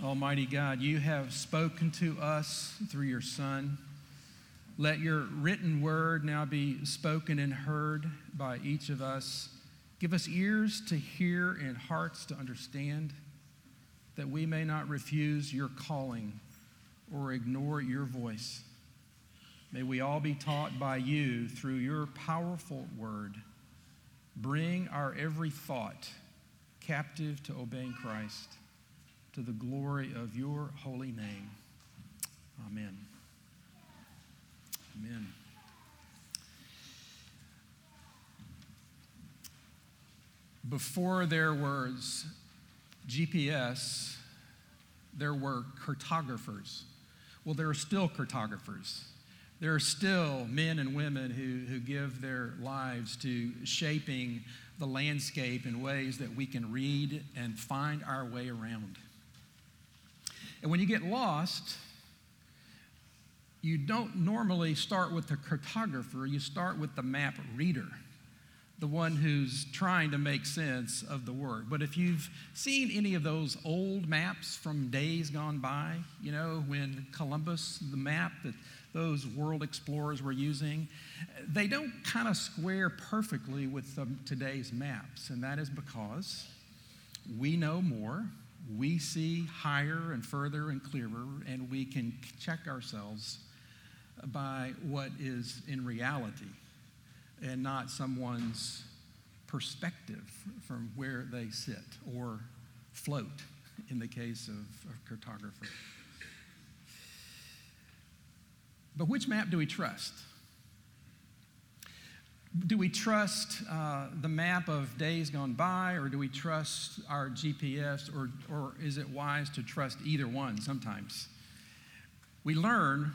Almighty God, you have spoken to us through your Son. Let your written word now be spoken and heard by each of us. Give us ears to hear and hearts to understand, that we may not refuse your calling or ignore your voice. May we all be taught by you through your powerful word. Bring our every thought captive to obeying Christ to the glory of your holy name. Amen. Amen. Before there was GPS, there were cartographers. Well, there are still cartographers. There are still men and women who, who give their lives to shaping the landscape in ways that we can read and find our way around. And when you get lost, you don't normally start with the cartographer, you start with the map reader, the one who's trying to make sense of the word. But if you've seen any of those old maps from days gone by, you know, when Columbus, the map that those world explorers were using, they don't kind of square perfectly with today's maps. And that is because we know more, we see higher and further and clearer, and we can check ourselves by what is in reality and not someone's perspective from where they sit or float in the case of, of cartography. But which map do we trust? Do we trust uh, the map of days gone by, or do we trust our GPS, or, or is it wise to trust either one sometimes? We learn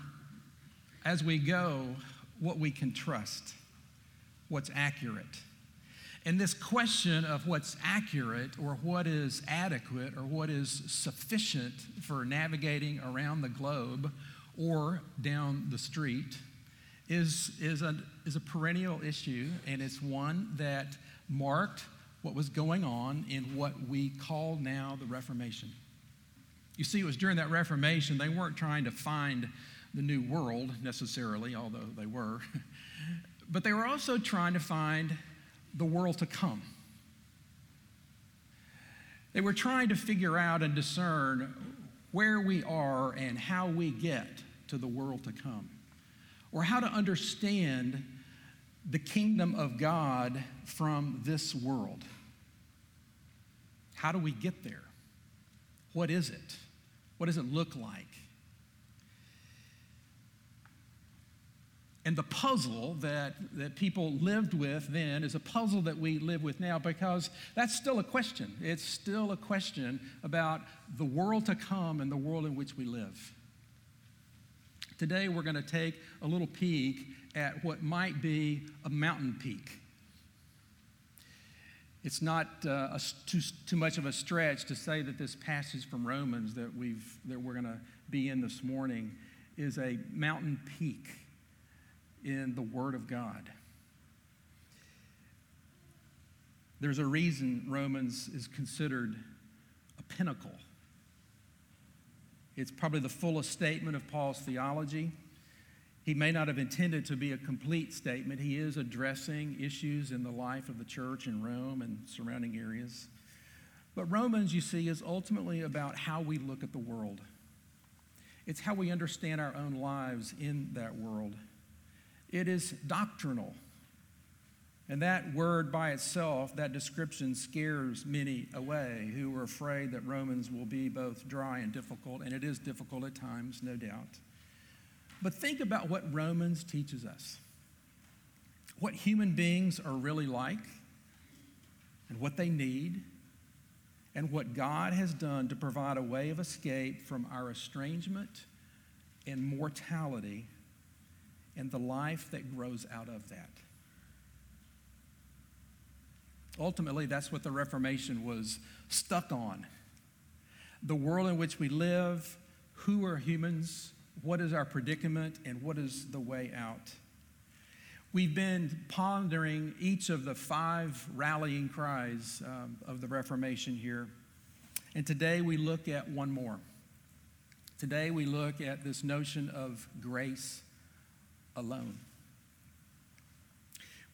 as we go what we can trust, what's accurate. And this question of what's accurate or what is adequate or what is sufficient for navigating around the globe or down the street is, is, a, is a perennial issue, and it's one that marked what was going on in what we call now the Reformation. You see, it was during that Reformation, they weren't trying to find the new world necessarily, although they were, but they were also trying to find the world to come. They were trying to figure out and discern where we are and how we get to the world to come, or how to understand the kingdom of God from this world. How do we get there? What is it? What does it look like? And the puzzle that, that people lived with then is a puzzle that we live with now because that's still a question. It's still a question about the world to come and the world in which we live. Today, we're going to take a little peek at what might be a mountain peak. It's not uh, a, too, too much of a stretch to say that this passage from Romans that, we've, that we're going to be in this morning is a mountain peak in the Word of God. There's a reason Romans is considered a pinnacle it's probably the fullest statement of Paul's theology. He may not have intended to be a complete statement. He is addressing issues in the life of the church in Rome and surrounding areas. But Romans, you see, is ultimately about how we look at the world. It's how we understand our own lives in that world. It is doctrinal. And that word by itself, that description, scares many away who are afraid that Romans will be both dry and difficult, and it is difficult at times, no doubt. But think about what Romans teaches us what human beings are really like, and what they need, and what God has done to provide a way of escape from our estrangement and mortality and the life that grows out of that. Ultimately, that's what the Reformation was stuck on. The world in which we live, who are humans, what is our predicament, and what is the way out. We've been pondering each of the five rallying cries um, of the Reformation here. And today we look at one more. Today we look at this notion of grace alone.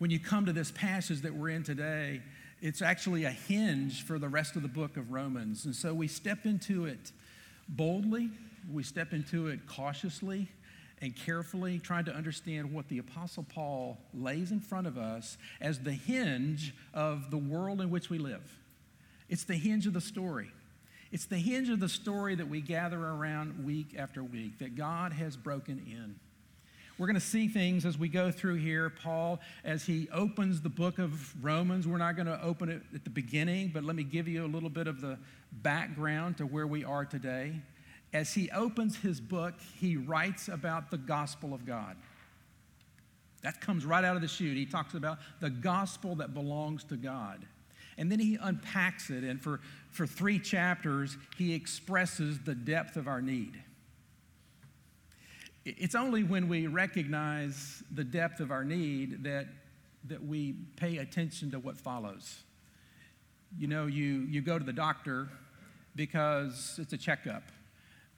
When you come to this passage that we're in today, it's actually a hinge for the rest of the book of Romans. And so we step into it boldly, we step into it cautiously and carefully, trying to understand what the Apostle Paul lays in front of us as the hinge of the world in which we live. It's the hinge of the story. It's the hinge of the story that we gather around week after week, that God has broken in. We're going to see things as we go through here. Paul, as he opens the book of Romans, we're not going to open it at the beginning, but let me give you a little bit of the background to where we are today. As he opens his book, he writes about the gospel of God. That comes right out of the chute. He talks about the gospel that belongs to God. And then he unpacks it, and for, for three chapters, he expresses the depth of our need. It's only when we recognize the depth of our need that, that we pay attention to what follows. You know, you, you go to the doctor because it's a checkup.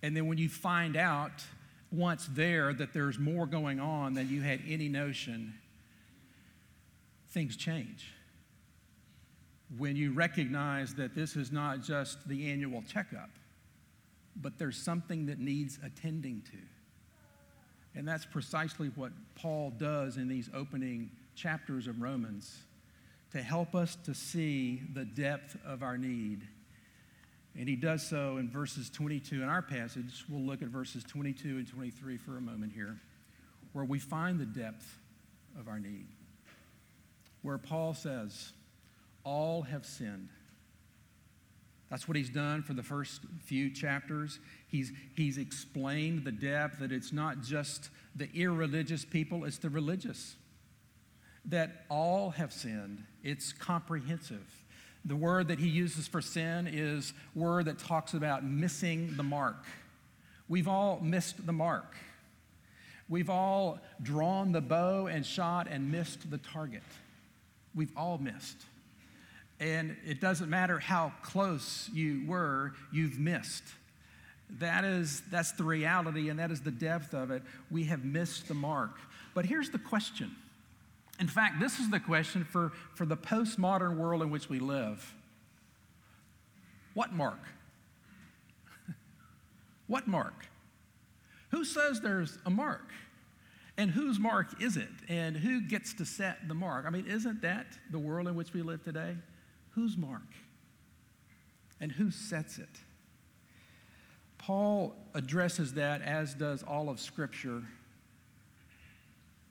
And then when you find out once there that there's more going on than you had any notion, things change when you recognize that this is not just the annual checkup, but there's something that needs attending to. And that's precisely what Paul does in these opening chapters of Romans to help us to see the depth of our need. And he does so in verses 22. In our passage, we'll look at verses 22 and 23 for a moment here, where we find the depth of our need. Where Paul says, all have sinned. That's what he's done for the first few chapters. He's, he's explained the depth that it's not just the irreligious people, it's the religious. That all have sinned. It's comprehensive. The word that he uses for sin is word that talks about missing the mark. We've all missed the mark. We've all drawn the bow and shot and missed the target. We've all missed. And it doesn't matter how close you were, you've missed. That is, that's the reality, and that is the depth of it. We have missed the mark. But here's the question. In fact, this is the question for, for the postmodern world in which we live. What mark? what mark? Who says there's a mark? And whose mark is it? And who gets to set the mark? I mean, isn't that the world in which we live today? Whose mark? And who sets it? Paul addresses that, as does all of Scripture,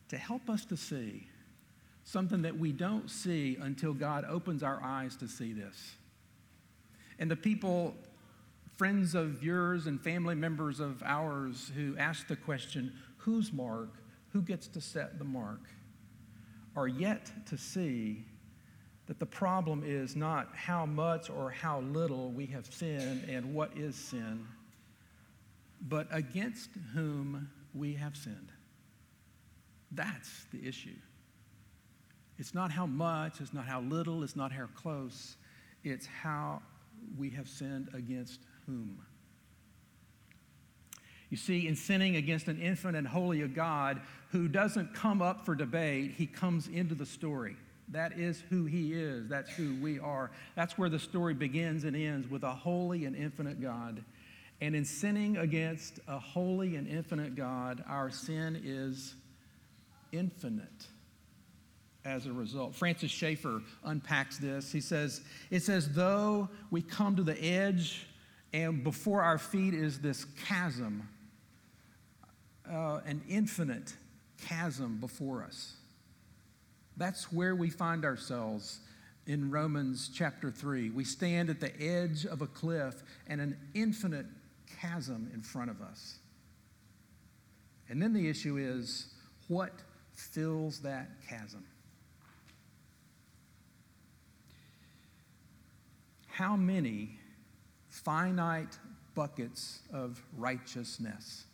to help us to see something that we don't see until God opens our eyes to see this. And the people, friends of yours and family members of ours, who ask the question, whose mark, who gets to set the mark, are yet to see that the problem is not how much or how little we have sinned and what is sin, but against whom we have sinned. That's the issue. It's not how much, it's not how little, it's not how close, it's how we have sinned against whom. You see, in sinning against an infinite and holy God who doesn't come up for debate, he comes into the story. That is who he is. That's who we are. That's where the story begins and ends with a holy and infinite God. And in sinning against a holy and infinite God, our sin is infinite as a result. Francis Schaeffer unpacks this. He says, It's as though we come to the edge and before our feet is this chasm, uh, an infinite chasm before us. That's where we find ourselves in Romans chapter 3. We stand at the edge of a cliff and an infinite chasm in front of us. And then the issue is what fills that chasm? How many finite buckets of righteousness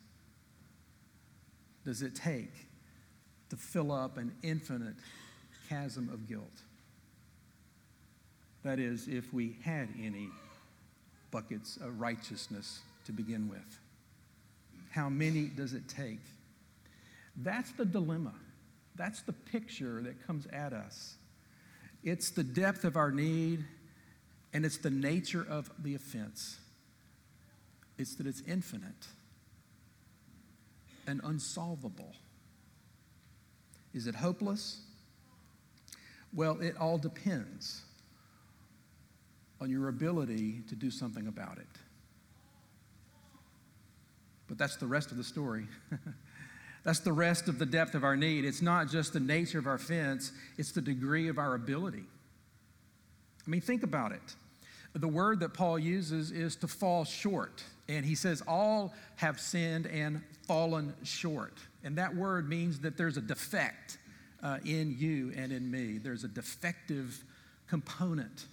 does it take to fill up an infinite chasm of guilt. That is, if we had any buckets of righteousness to begin with? How many does it take? That's the dilemma. That's the picture that comes at us. It's the depth of our need, and it's the nature of the offense. It's that it's infinite and unsolvable. Is it hopeless? Well, it all depends on your ability to do something about it. But that's the rest of the story. that's the rest of the depth of our need. It's not just the nature of our offense, it's the degree of our ability. I mean, think about it. The word that Paul uses is to fall short. And he says, All have sinned and fallen short. And that word means that there's a defect uh, in you and in me. There's a defective component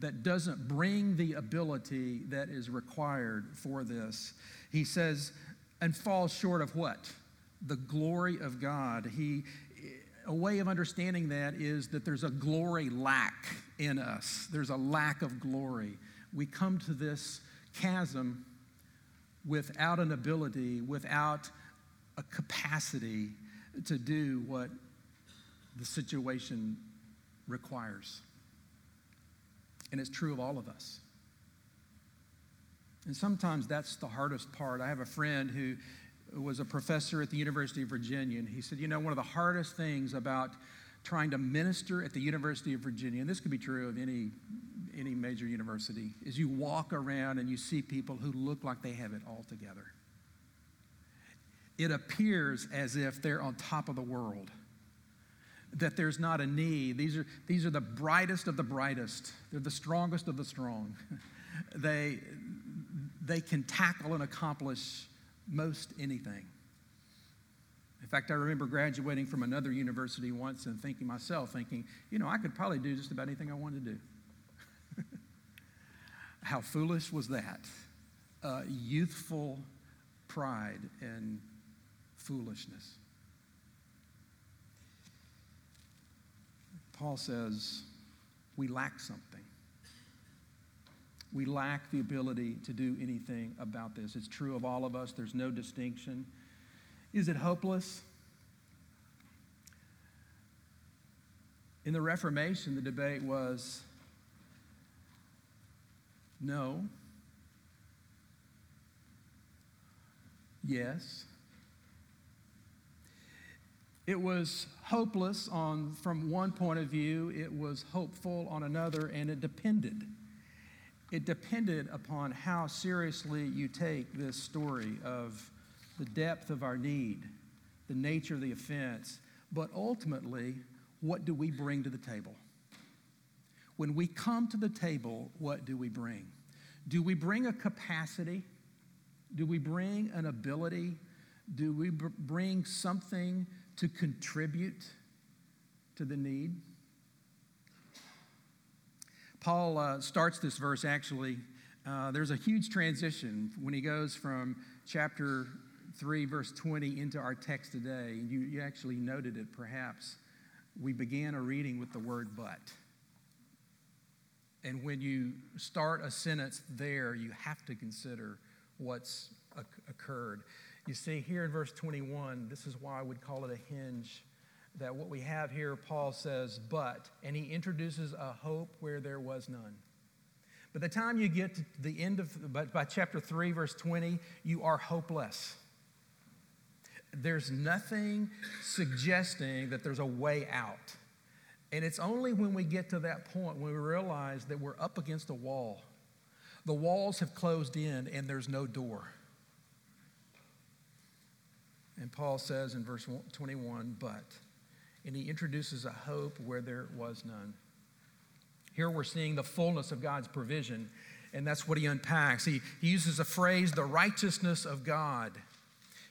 that doesn't bring the ability that is required for this. He says, and falls short of what? The glory of God. He, a way of understanding that is that there's a glory lack in us. There's a lack of glory. We come to this chasm without an ability, without a capacity to do what the situation requires. And it's true of all of us. And sometimes that's the hardest part. I have a friend who was a professor at the University of Virginia, and he said, You know, one of the hardest things about trying to minister at the University of Virginia, and this could be true of any, any major university, is you walk around and you see people who look like they have it all together. It appears as if they're on top of the world that there's not a need. These are, these are the brightest of the brightest, they're the strongest of the strong. they, they can tackle and accomplish most anything. In fact, I remember graduating from another university once and thinking myself, thinking, you know, I could probably do just about anything I wanted to do. How foolish was that? Uh, youthful pride and foolishness. Paul says we lack something. We lack the ability to do anything about this. It's true of all of us, there's no distinction. Is it hopeless? In the Reformation, the debate was no, yes, it was hopeless on, from one point of view, it was hopeful on another, and it depended. It depended upon how seriously you take this story of the depth of our need, the nature of the offense, but ultimately, what do we bring to the table? When we come to the table, what do we bring? Do we bring a capacity? Do we bring an ability? Do we bring something to contribute to the need. Paul uh, starts this verse actually. Uh, there's a huge transition when he goes from chapter 3, verse 20, into our text today. You, you actually noted it perhaps. We began a reading with the word but. And when you start a sentence there, you have to consider what's occurred. You see, here in verse 21, this is why I would call it a hinge. That what we have here, Paul says, but, and he introduces a hope where there was none. By the time you get to the end of, but by chapter 3, verse 20, you are hopeless. There's nothing suggesting that there's a way out. And it's only when we get to that point when we realize that we're up against a wall. The walls have closed in and there's no door. And Paul says in verse 21, but. And he introduces a hope where there was none. Here we're seeing the fullness of God's provision, and that's what he unpacks. He, he uses a phrase, the righteousness of God.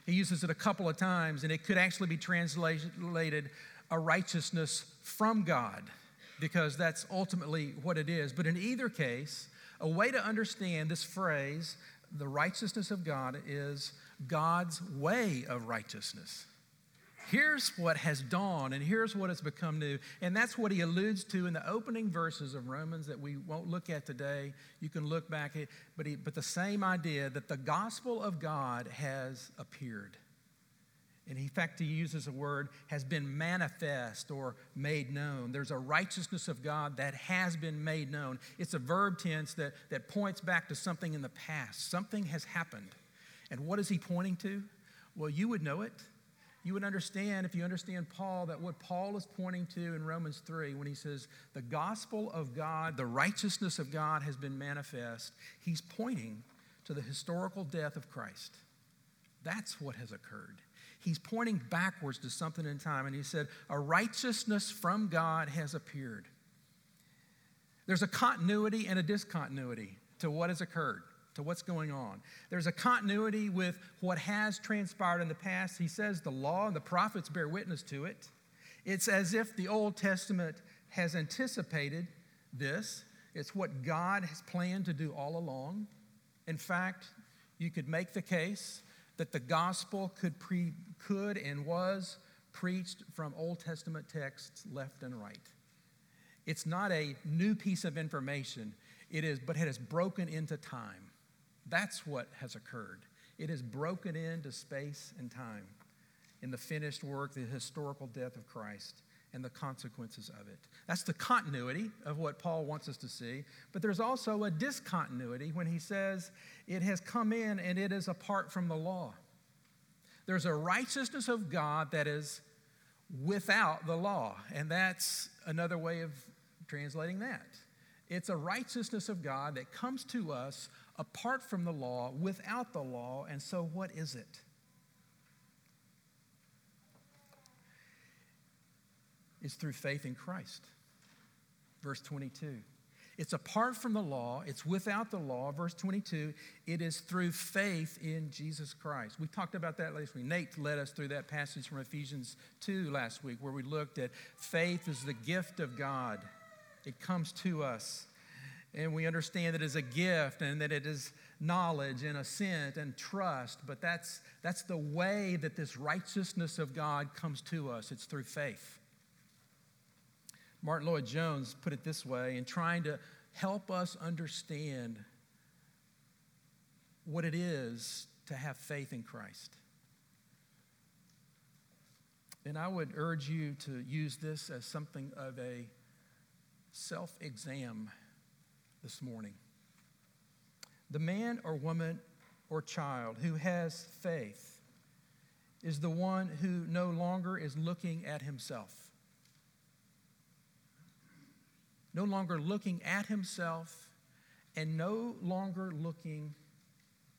He uses it a couple of times, and it could actually be translated a righteousness from God, because that's ultimately what it is. But in either case, a way to understand this phrase, the righteousness of God, is God's way of righteousness. here's what has dawned and here's what has become new. And that's what he alludes to in the opening verses of Romans that we won't look at today. You can look back at, but, he, but the same idea that the gospel of God has appeared. And in fact, he uses a word has been manifest or made known. There's a righteousness of God that has been made known. It's a verb tense that, that points back to something in the past. Something has happened. And what is he pointing to? Well, you would know it you would understand, if you understand Paul, that what Paul is pointing to in Romans 3 when he says, the gospel of God, the righteousness of God has been manifest, he's pointing to the historical death of Christ. That's what has occurred. He's pointing backwards to something in time, and he said, A righteousness from God has appeared. There's a continuity and a discontinuity to what has occurred to what's going on. There's a continuity with what has transpired in the past. He says the law and the prophets bear witness to it. It's as if the Old Testament has anticipated this. It's what God has planned to do all along. In fact, you could make the case that the gospel could, pre, could and was preached from Old Testament texts left and right. It's not a new piece of information, it is, but it has broken into time. That's what has occurred. It has broken into space and time in the finished work, the historical death of Christ, and the consequences of it. That's the continuity of what Paul wants us to see. But there's also a discontinuity when he says it has come in and it is apart from the law. There's a righteousness of God that is without the law, and that's another way of translating that. It's a righteousness of God that comes to us apart from the law, without the law. And so, what is it? It's through faith in Christ. Verse 22. It's apart from the law, it's without the law. Verse 22, it is through faith in Jesus Christ. We talked about that last week. Nate led us through that passage from Ephesians 2 last week, where we looked at faith is the gift of God, it comes to us and we understand that it is a gift and that it is knowledge and assent and trust, but that's, that's the way that this righteousness of God comes to us. It's through faith. Martyn Lloyd-Jones put it this way in trying to help us understand what it is to have faith in Christ. And I would urge you to use this as something of a self exam this morning. The man or woman or child who has faith is the one who no longer is looking at himself. No longer looking at himself and no longer looking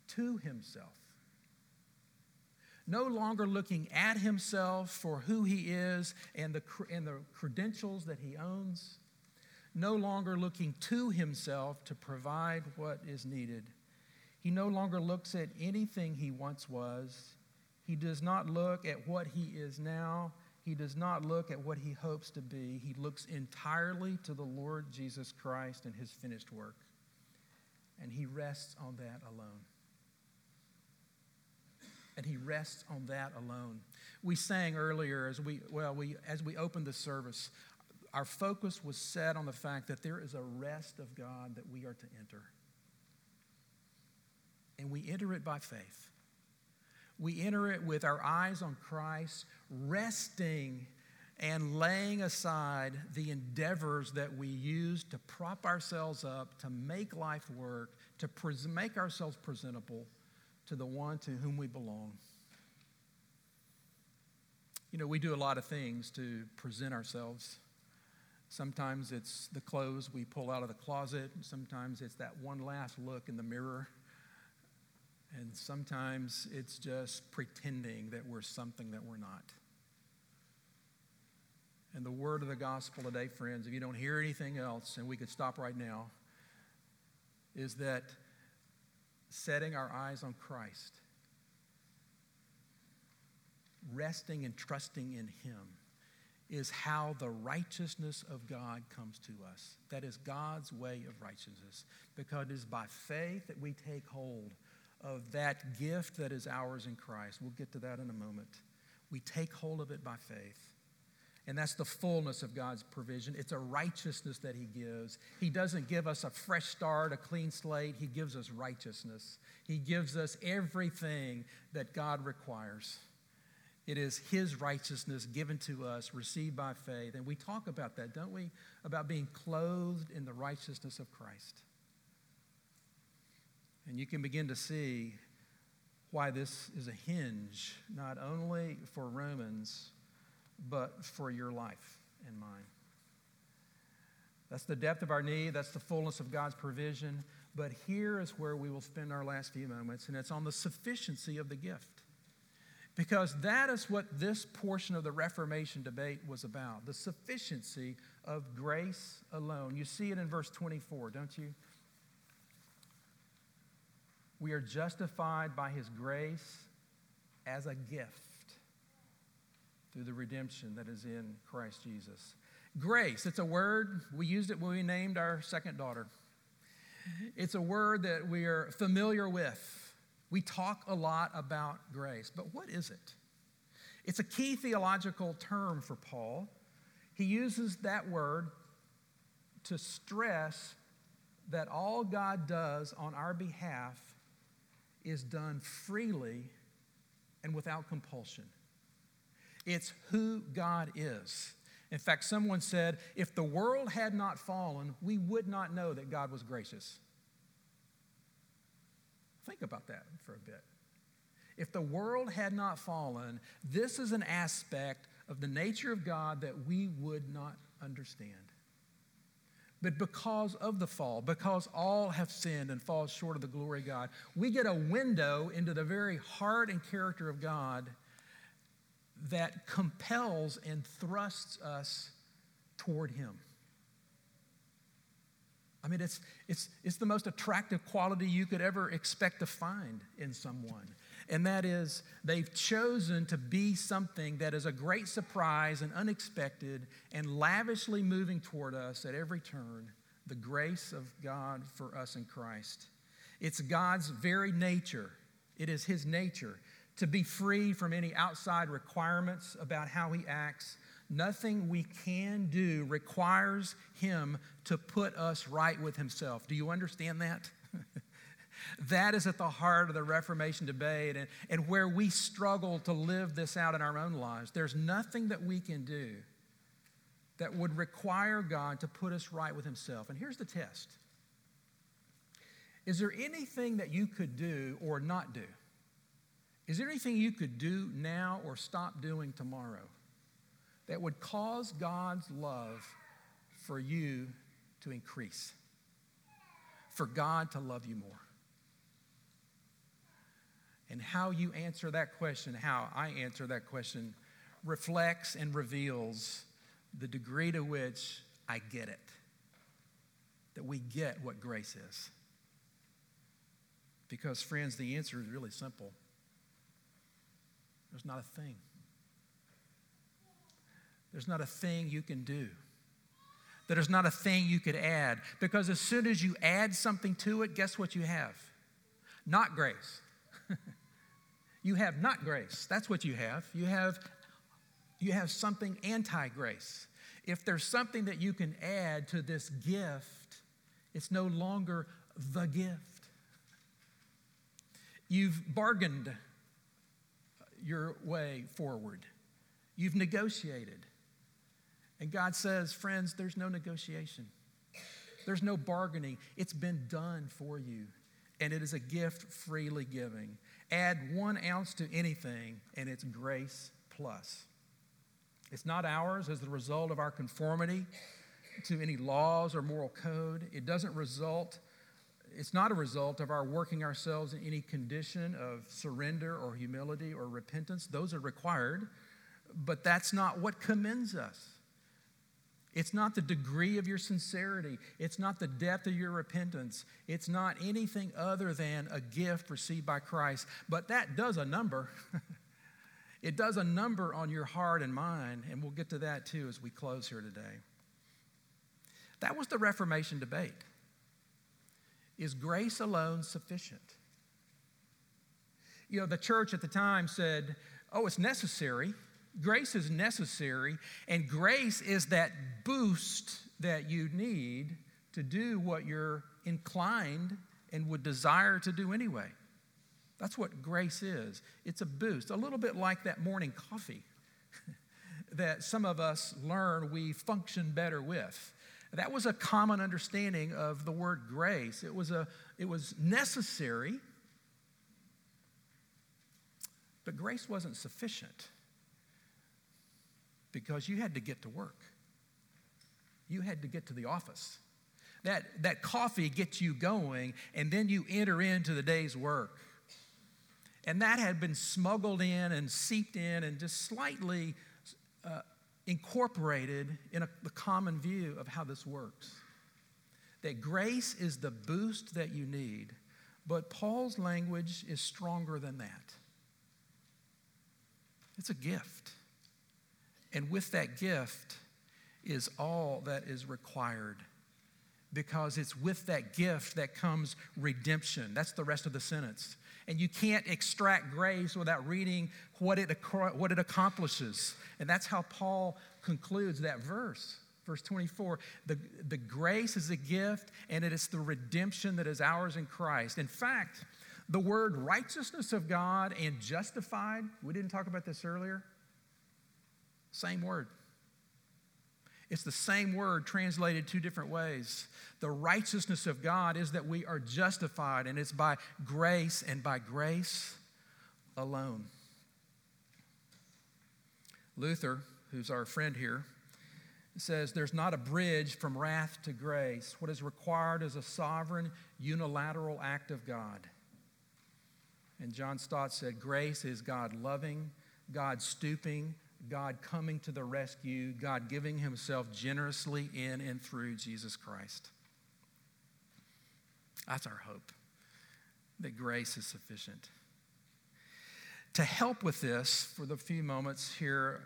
to himself. No longer looking at himself for who he is and the, and the credentials that he owns no longer looking to himself to provide what is needed. He no longer looks at anything he once was. He does not look at what he is now. He does not look at what he hopes to be. He looks entirely to the Lord Jesus Christ and his finished work. And he rests on that alone. And he rests on that alone. We sang earlier as we well we as we opened the service our focus was set on the fact that there is a rest of God that we are to enter. And we enter it by faith. We enter it with our eyes on Christ, resting and laying aside the endeavors that we use to prop ourselves up, to make life work, to pres- make ourselves presentable to the one to whom we belong. You know, we do a lot of things to present ourselves. Sometimes it's the clothes we pull out of the closet. Sometimes it's that one last look in the mirror. And sometimes it's just pretending that we're something that we're not. And the word of the gospel today, friends, if you don't hear anything else, and we could stop right now, is that setting our eyes on Christ, resting and trusting in Him is how the righteousness of God comes to us. That is God's way of righteousness, because it is by faith that we take hold of that gift that is ours in Christ. We'll get to that in a moment. We take hold of it by faith. And that's the fullness of God's provision. It's a righteousness that He gives. He doesn't give us a fresh start, a clean slate. He gives us righteousness. He gives us everything that God requires. It is His righteousness given to us, received by faith. And we talk about that, don't we? About being clothed in the righteousness of Christ. And you can begin to see why this is a hinge, not only for Romans but for your life and mine. That's the depth of our need, that's the fullness of God's provision. But here is where we will spend our last few moments, and it's on the sufficiency of the gift. Because that is what this portion of the Reformation debate was about the sufficiency of grace alone. You see it in verse 24, don't you? We are justified by his grace as a gift through the redemption that is in Christ Jesus. Grace, it's a word, we used it when we named our second daughter. It's a word that we are familiar with. We talk a lot about grace, but what is it? It's a key theological term for Paul. He uses that word to stress that all God does on our behalf is done freely and without compulsion. It's who God is. In fact, someone said, if the world had not fallen, we would not know that God was gracious. Think about that for a bit. If the world had not fallen, this is an aspect of the nature of God that we would not understand. But because of the fall, because all have sinned and fall short of the glory of God, we get a window into the very heart and character of God that compels and thrusts us toward Him. I mean, it's, it's, it's the most attractive quality you could ever expect to find in someone. And that is, they've chosen to be something that is a great surprise and unexpected and lavishly moving toward us at every turn the grace of God for us in Christ. It's God's very nature, it is His nature to be free from any outside requirements about how he acts. Nothing we can do requires him to put us right with himself. Do you understand that? that is at the heart of the Reformation debate and, and where we struggle to live this out in our own lives. There's nothing that we can do that would require God to put us right with himself. And here's the test Is there anything that you could do or not do? Is there anything you could do now or stop doing tomorrow that would cause God's love for you to increase? For God to love you more? And how you answer that question, how I answer that question, reflects and reveals the degree to which I get it. That we get what grace is. Because, friends, the answer is really simple. There's not a thing. There's not a thing you can do. There's not a thing you could add. Because as soon as you add something to it, guess what you have? Not grace. you have not grace. That's what you have. You have, you have something anti grace. If there's something that you can add to this gift, it's no longer the gift. You've bargained your way forward. You've negotiated. And God says, friends, there's no negotiation, there's no bargaining. It's been done for you, and it is a gift freely giving. Add one ounce to anything, and it's grace plus. It's not ours as the result of our conformity to any laws or moral code. It doesn't result it's not a result of our working ourselves in any condition of surrender or humility or repentance. Those are required, but that's not what commends us. It's not the degree of your sincerity. It's not the depth of your repentance. It's not anything other than a gift received by Christ. But that does a number. it does a number on your heart and mind, and we'll get to that too as we close here today. That was the Reformation debate. Is grace alone sufficient? You know, the church at the time said, oh, it's necessary. Grace is necessary, and grace is that boost that you need to do what you're inclined and would desire to do anyway. That's what grace is. It's a boost, a little bit like that morning coffee that some of us learn we function better with. That was a common understanding of the word grace. It was, a, it was necessary, but grace wasn't sufficient because you had to get to work. You had to get to the office. That, that coffee gets you going, and then you enter into the day's work. And that had been smuggled in and seeped in and just slightly uh, incorporated in a, the common view of how this works. That grace is the boost that you need, but Paul's language is stronger than that. It's a gift. And with that gift is all that is required because it's with that gift that comes redemption. That's the rest of the sentence and you can't extract grace without reading what it, what it accomplishes. And that's how Paul concludes that verse. Verse 24, the, the grace is a gift, and it is the redemption that is ours in Christ. In fact, the word righteousness of God and justified, we didn't talk about this earlier, same word. It's the same word translated two different ways. The righteousness of God is that we are justified, and it's by grace and by grace alone. Luther, who's our friend here, says there's not a bridge from wrath to grace. What is required is a sovereign, unilateral act of God. And John Stott said, Grace is God loving, God stooping, God coming to the rescue, God giving himself generously in and through Jesus Christ. That's our hope, that grace is sufficient. To help with this, for the few moments here,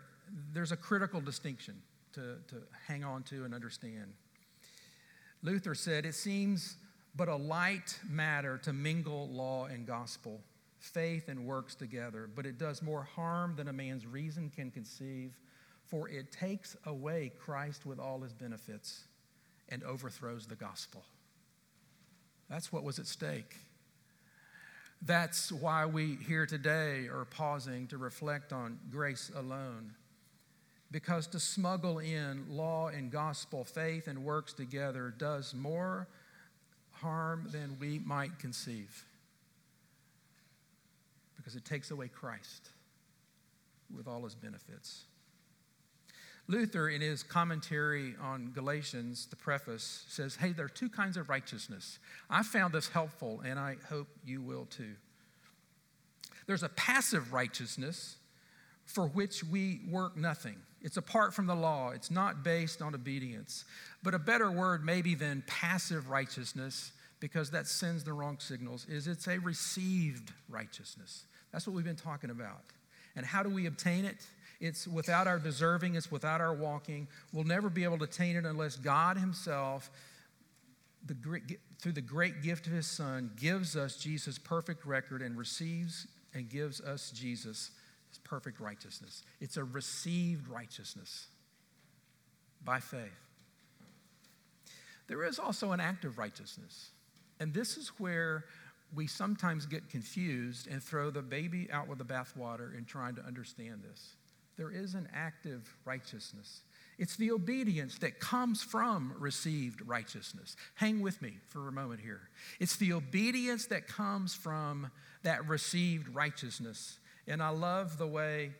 there's a critical distinction to, to hang on to and understand. Luther said, It seems but a light matter to mingle law and gospel faith and works together, but it does more harm than a man's reason can conceive, for it takes away Christ with all his benefits and overthrows the gospel. That's what was at stake. That's why we here today are pausing to reflect on grace alone. Because to smuggle in law and gospel, faith and works together does more harm than we might conceive because it takes away Christ with all his benefits. Luther, in his commentary on Galatians, the preface, says, Hey, there are two kinds of righteousness. I found this helpful, and I hope you will too. There's a passive righteousness for which we work nothing. It's apart from the law, it's not based on obedience. But a better word, maybe, than passive righteousness, because that sends the wrong signals, is it's a received righteousness. That's what we've been talking about. And how do we obtain it? It's without our deserving, it's without our walking. We'll never be able to attain it unless God Himself, the great, through the great gift of His Son, gives us Jesus' perfect record and receives and gives us Jesus' perfect righteousness. It's a received righteousness by faith. There is also an act of righteousness. And this is where we sometimes get confused and throw the baby out with the bathwater in trying to understand this. There is an active righteousness. It's the obedience that comes from received righteousness. Hang with me for a moment here. It's the obedience that comes from that received righteousness. And I love the way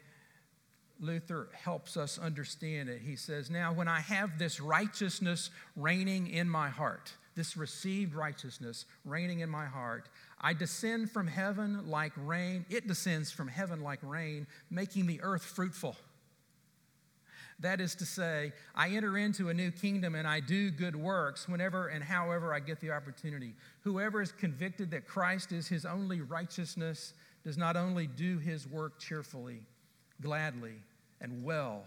Luther helps us understand it. He says, Now, when I have this righteousness reigning in my heart, this received righteousness reigning in my heart. I descend from heaven like rain. It descends from heaven like rain, making the earth fruitful. That is to say, I enter into a new kingdom and I do good works whenever and however I get the opportunity. Whoever is convicted that Christ is his only righteousness does not only do his work cheerfully, gladly, and well,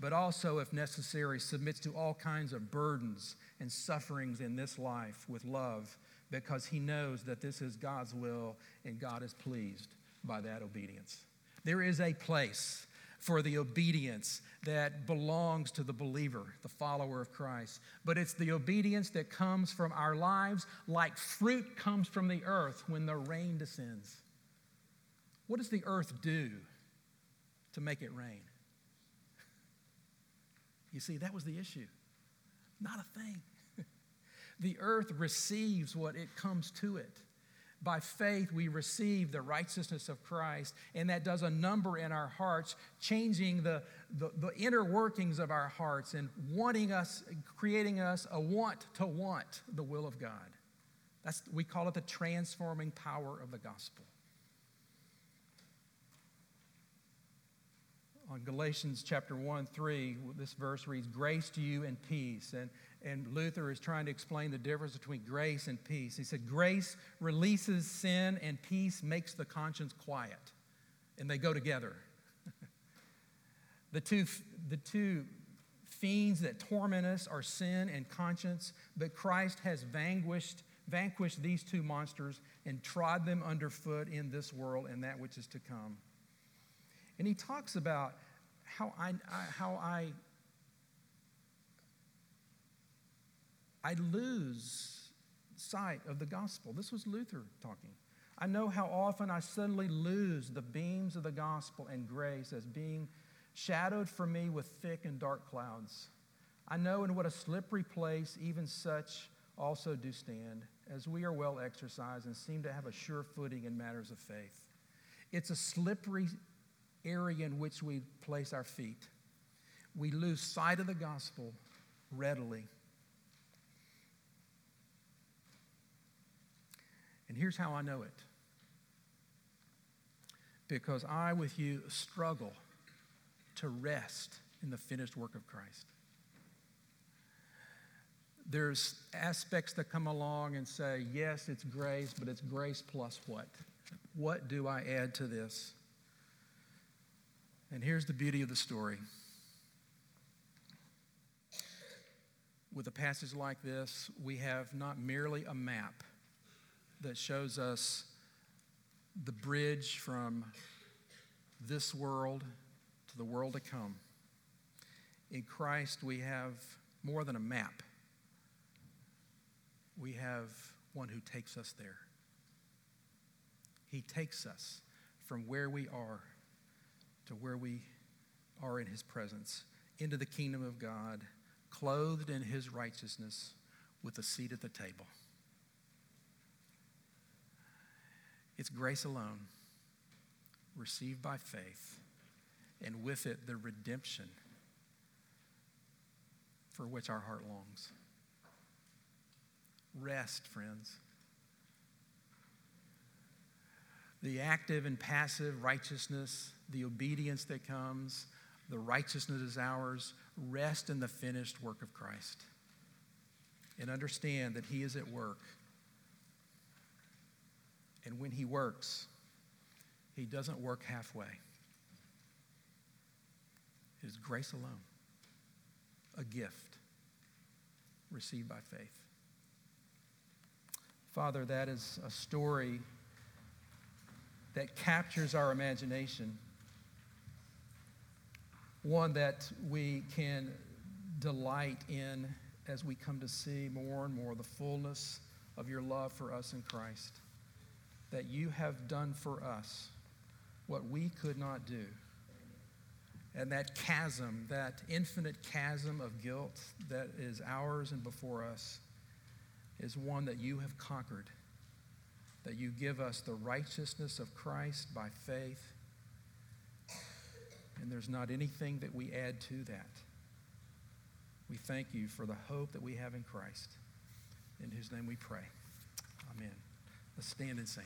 but also, if necessary, submits to all kinds of burdens and sufferings in this life with love because he knows that this is God's will and God is pleased by that obedience. There is a place for the obedience that belongs to the believer, the follower of Christ. But it's the obedience that comes from our lives like fruit comes from the earth when the rain descends. What does the earth do to make it rain? You see, that was the issue. Not a thing. the earth receives what it comes to it. By faith, we receive the righteousness of Christ, and that does a number in our hearts, changing the, the, the, inner workings of our hearts and wanting us, creating us a want to want the will of God. That's, we call it the transforming power of the gospel. On Galatians chapter 1, 3, this verse reads, Grace to you and peace. And and Luther is trying to explain the difference between grace and peace. He said, Grace releases sin, and peace makes the conscience quiet. And they go together. the, two, the two fiends that torment us are sin and conscience, but Christ has vanquished, vanquished these two monsters and trod them underfoot in this world and that which is to come. And he talks about how I, how I I lose sight of the gospel. This was Luther talking. I know how often I suddenly lose the beams of the gospel and grace as being shadowed for me with thick and dark clouds. I know in what a slippery place even such also do stand, as we are well exercised and seem to have a sure footing in matters of faith. It's a slippery area in which we place our feet. We lose sight of the gospel readily. And here's how I know it because I, with you, struggle to rest in the finished work of Christ. There's aspects that come along and say, yes, it's grace, but it's grace plus what? What do I add to this? And here's the beauty of the story. With a passage like this, we have not merely a map that shows us the bridge from this world to the world to come. In Christ, we have more than a map, we have one who takes us there. He takes us from where we are to where we are in His presence, into the kingdom of God, clothed in His righteousness, with a seat at the table. It's grace alone, received by faith, and with it the redemption for which our heart longs. Rest, friends. The active and passive righteousness, the obedience that comes, the righteousness is ours. Rest in the finished work of Christ. And understand that He is at work and when He works, He doesn't work halfway. It is grace alone, a gift received by faith. Father, that is a story that captures our imagination, one that we can delight in as we come to see more and more the fullness of your love for us in Christ that you have done for us what we could not do. And that chasm, that infinite chasm of guilt that is ours and before us, is one that you have conquered. That you give us the righteousness of Christ by faith. And there's not anything that we add to that. We thank you for the hope that we have in Christ. In whose name we pray. Amen. Let's stand and sing.